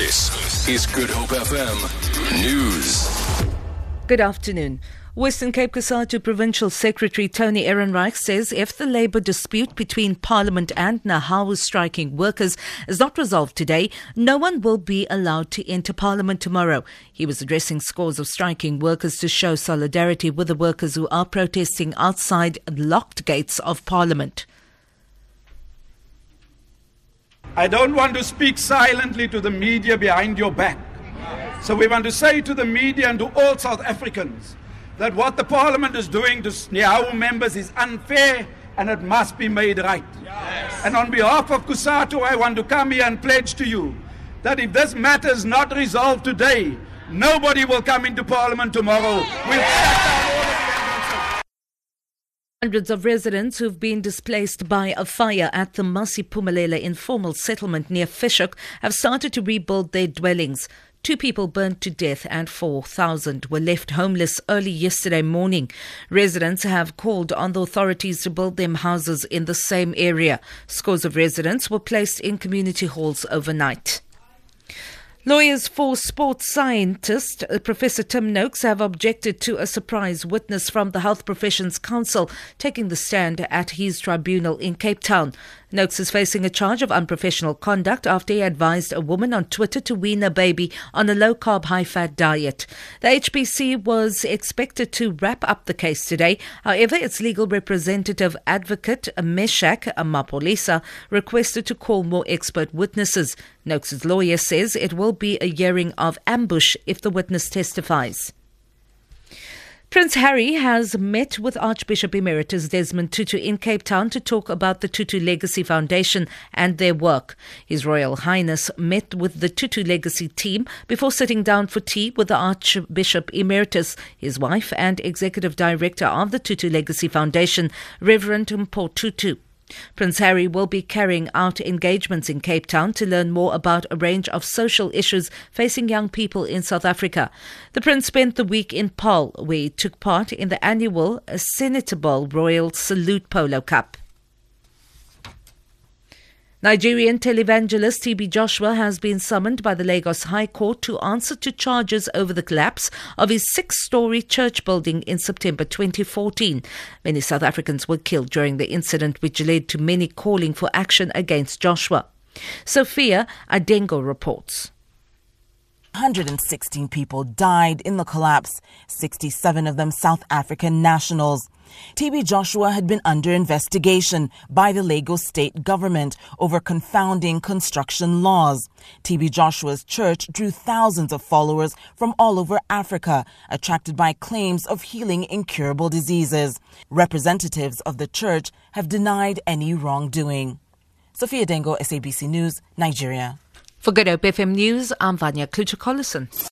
This is Good Hope FM News. Good afternoon. Western Cape COSATU Provincial Secretary Tony Ehrenreich says if the labour dispute between Parliament and NEHAWU striking workers is not resolved today, no one will be allowed to enter Parliament tomorrow. He was addressing scores of striking workers to show solidarity with the workers who are protesting outside locked gates of Parliament. I don't want to speak silently to the media behind your back. So we want to say to the media and to all South Africans that what the Parliament is doing to NEHAWU members is unfair and it must be made right. Yes. And on behalf of COSATU, I want to come here and pledge to you that if this matter is not resolved today, nobody will come into Parliament tomorrow. We'll Hundreds of residents who've been displaced by a fire at the Masiphumelele informal settlement near Fish Hoek have started to rebuild their dwellings. Two people burned to death and 4,000 were left homeless early yesterday morning. Residents have called on the authorities to build them houses in the same area. Scores of residents were placed in community halls overnight. Lawyers for sports scientist uh, Professor Tim Noakes have objected to a surprise witness from the Health Professions Council taking the stand at his tribunal in Cape Town. Noakes is facing a charge of unprofessional conduct after he advised a woman on Twitter to wean a baby on a low carb, high fat diet. The HPC was expected to wrap up the case today. However, its legal representative, advocate Meshach Mapolisa, requested to call more expert witnesses. Noakes' lawyer says it will be a hearing of ambush if the witness testifies. Prince Harry has met with Archbishop Emeritus Desmond Tutu in Cape Town to talk about the Tutu Legacy Foundation and their work. His Royal Highness met with the Tutu Legacy team before sitting down for tea with the Archbishop Emeritus, his wife, and Executive Director of the Tutu Legacy Foundation, Reverend Mpho Tutu. Prince Harry will be carrying out engagements in Cape Town to learn more about a range of social issues facing young people in South Africa. The Prince spent the week in Paarl, where he took part in the annual Sentebale Royal Salute Polo Cup. Nigerian televangelist TB Joshua has been summoned by the Lagos High Court to answer to charges over the collapse of his six story church building in September 2014. Many South Africans were killed during the incident, which led to many calling for action against Joshua. Sophia Adengo reports. 116 people died in the collapse, 67 of them South African nationals. TB Joshua had been under investigation by the Lagos state government over confounding construction laws. TB Joshua's church drew thousands of followers from all over Africa, attracted by claims of healing incurable diseases. Representatives of the church have denied any wrongdoing. Sophia Dengo, SABC News, Nigeria. For Good Hope FM News, I'm Vanya Klucher-Collison.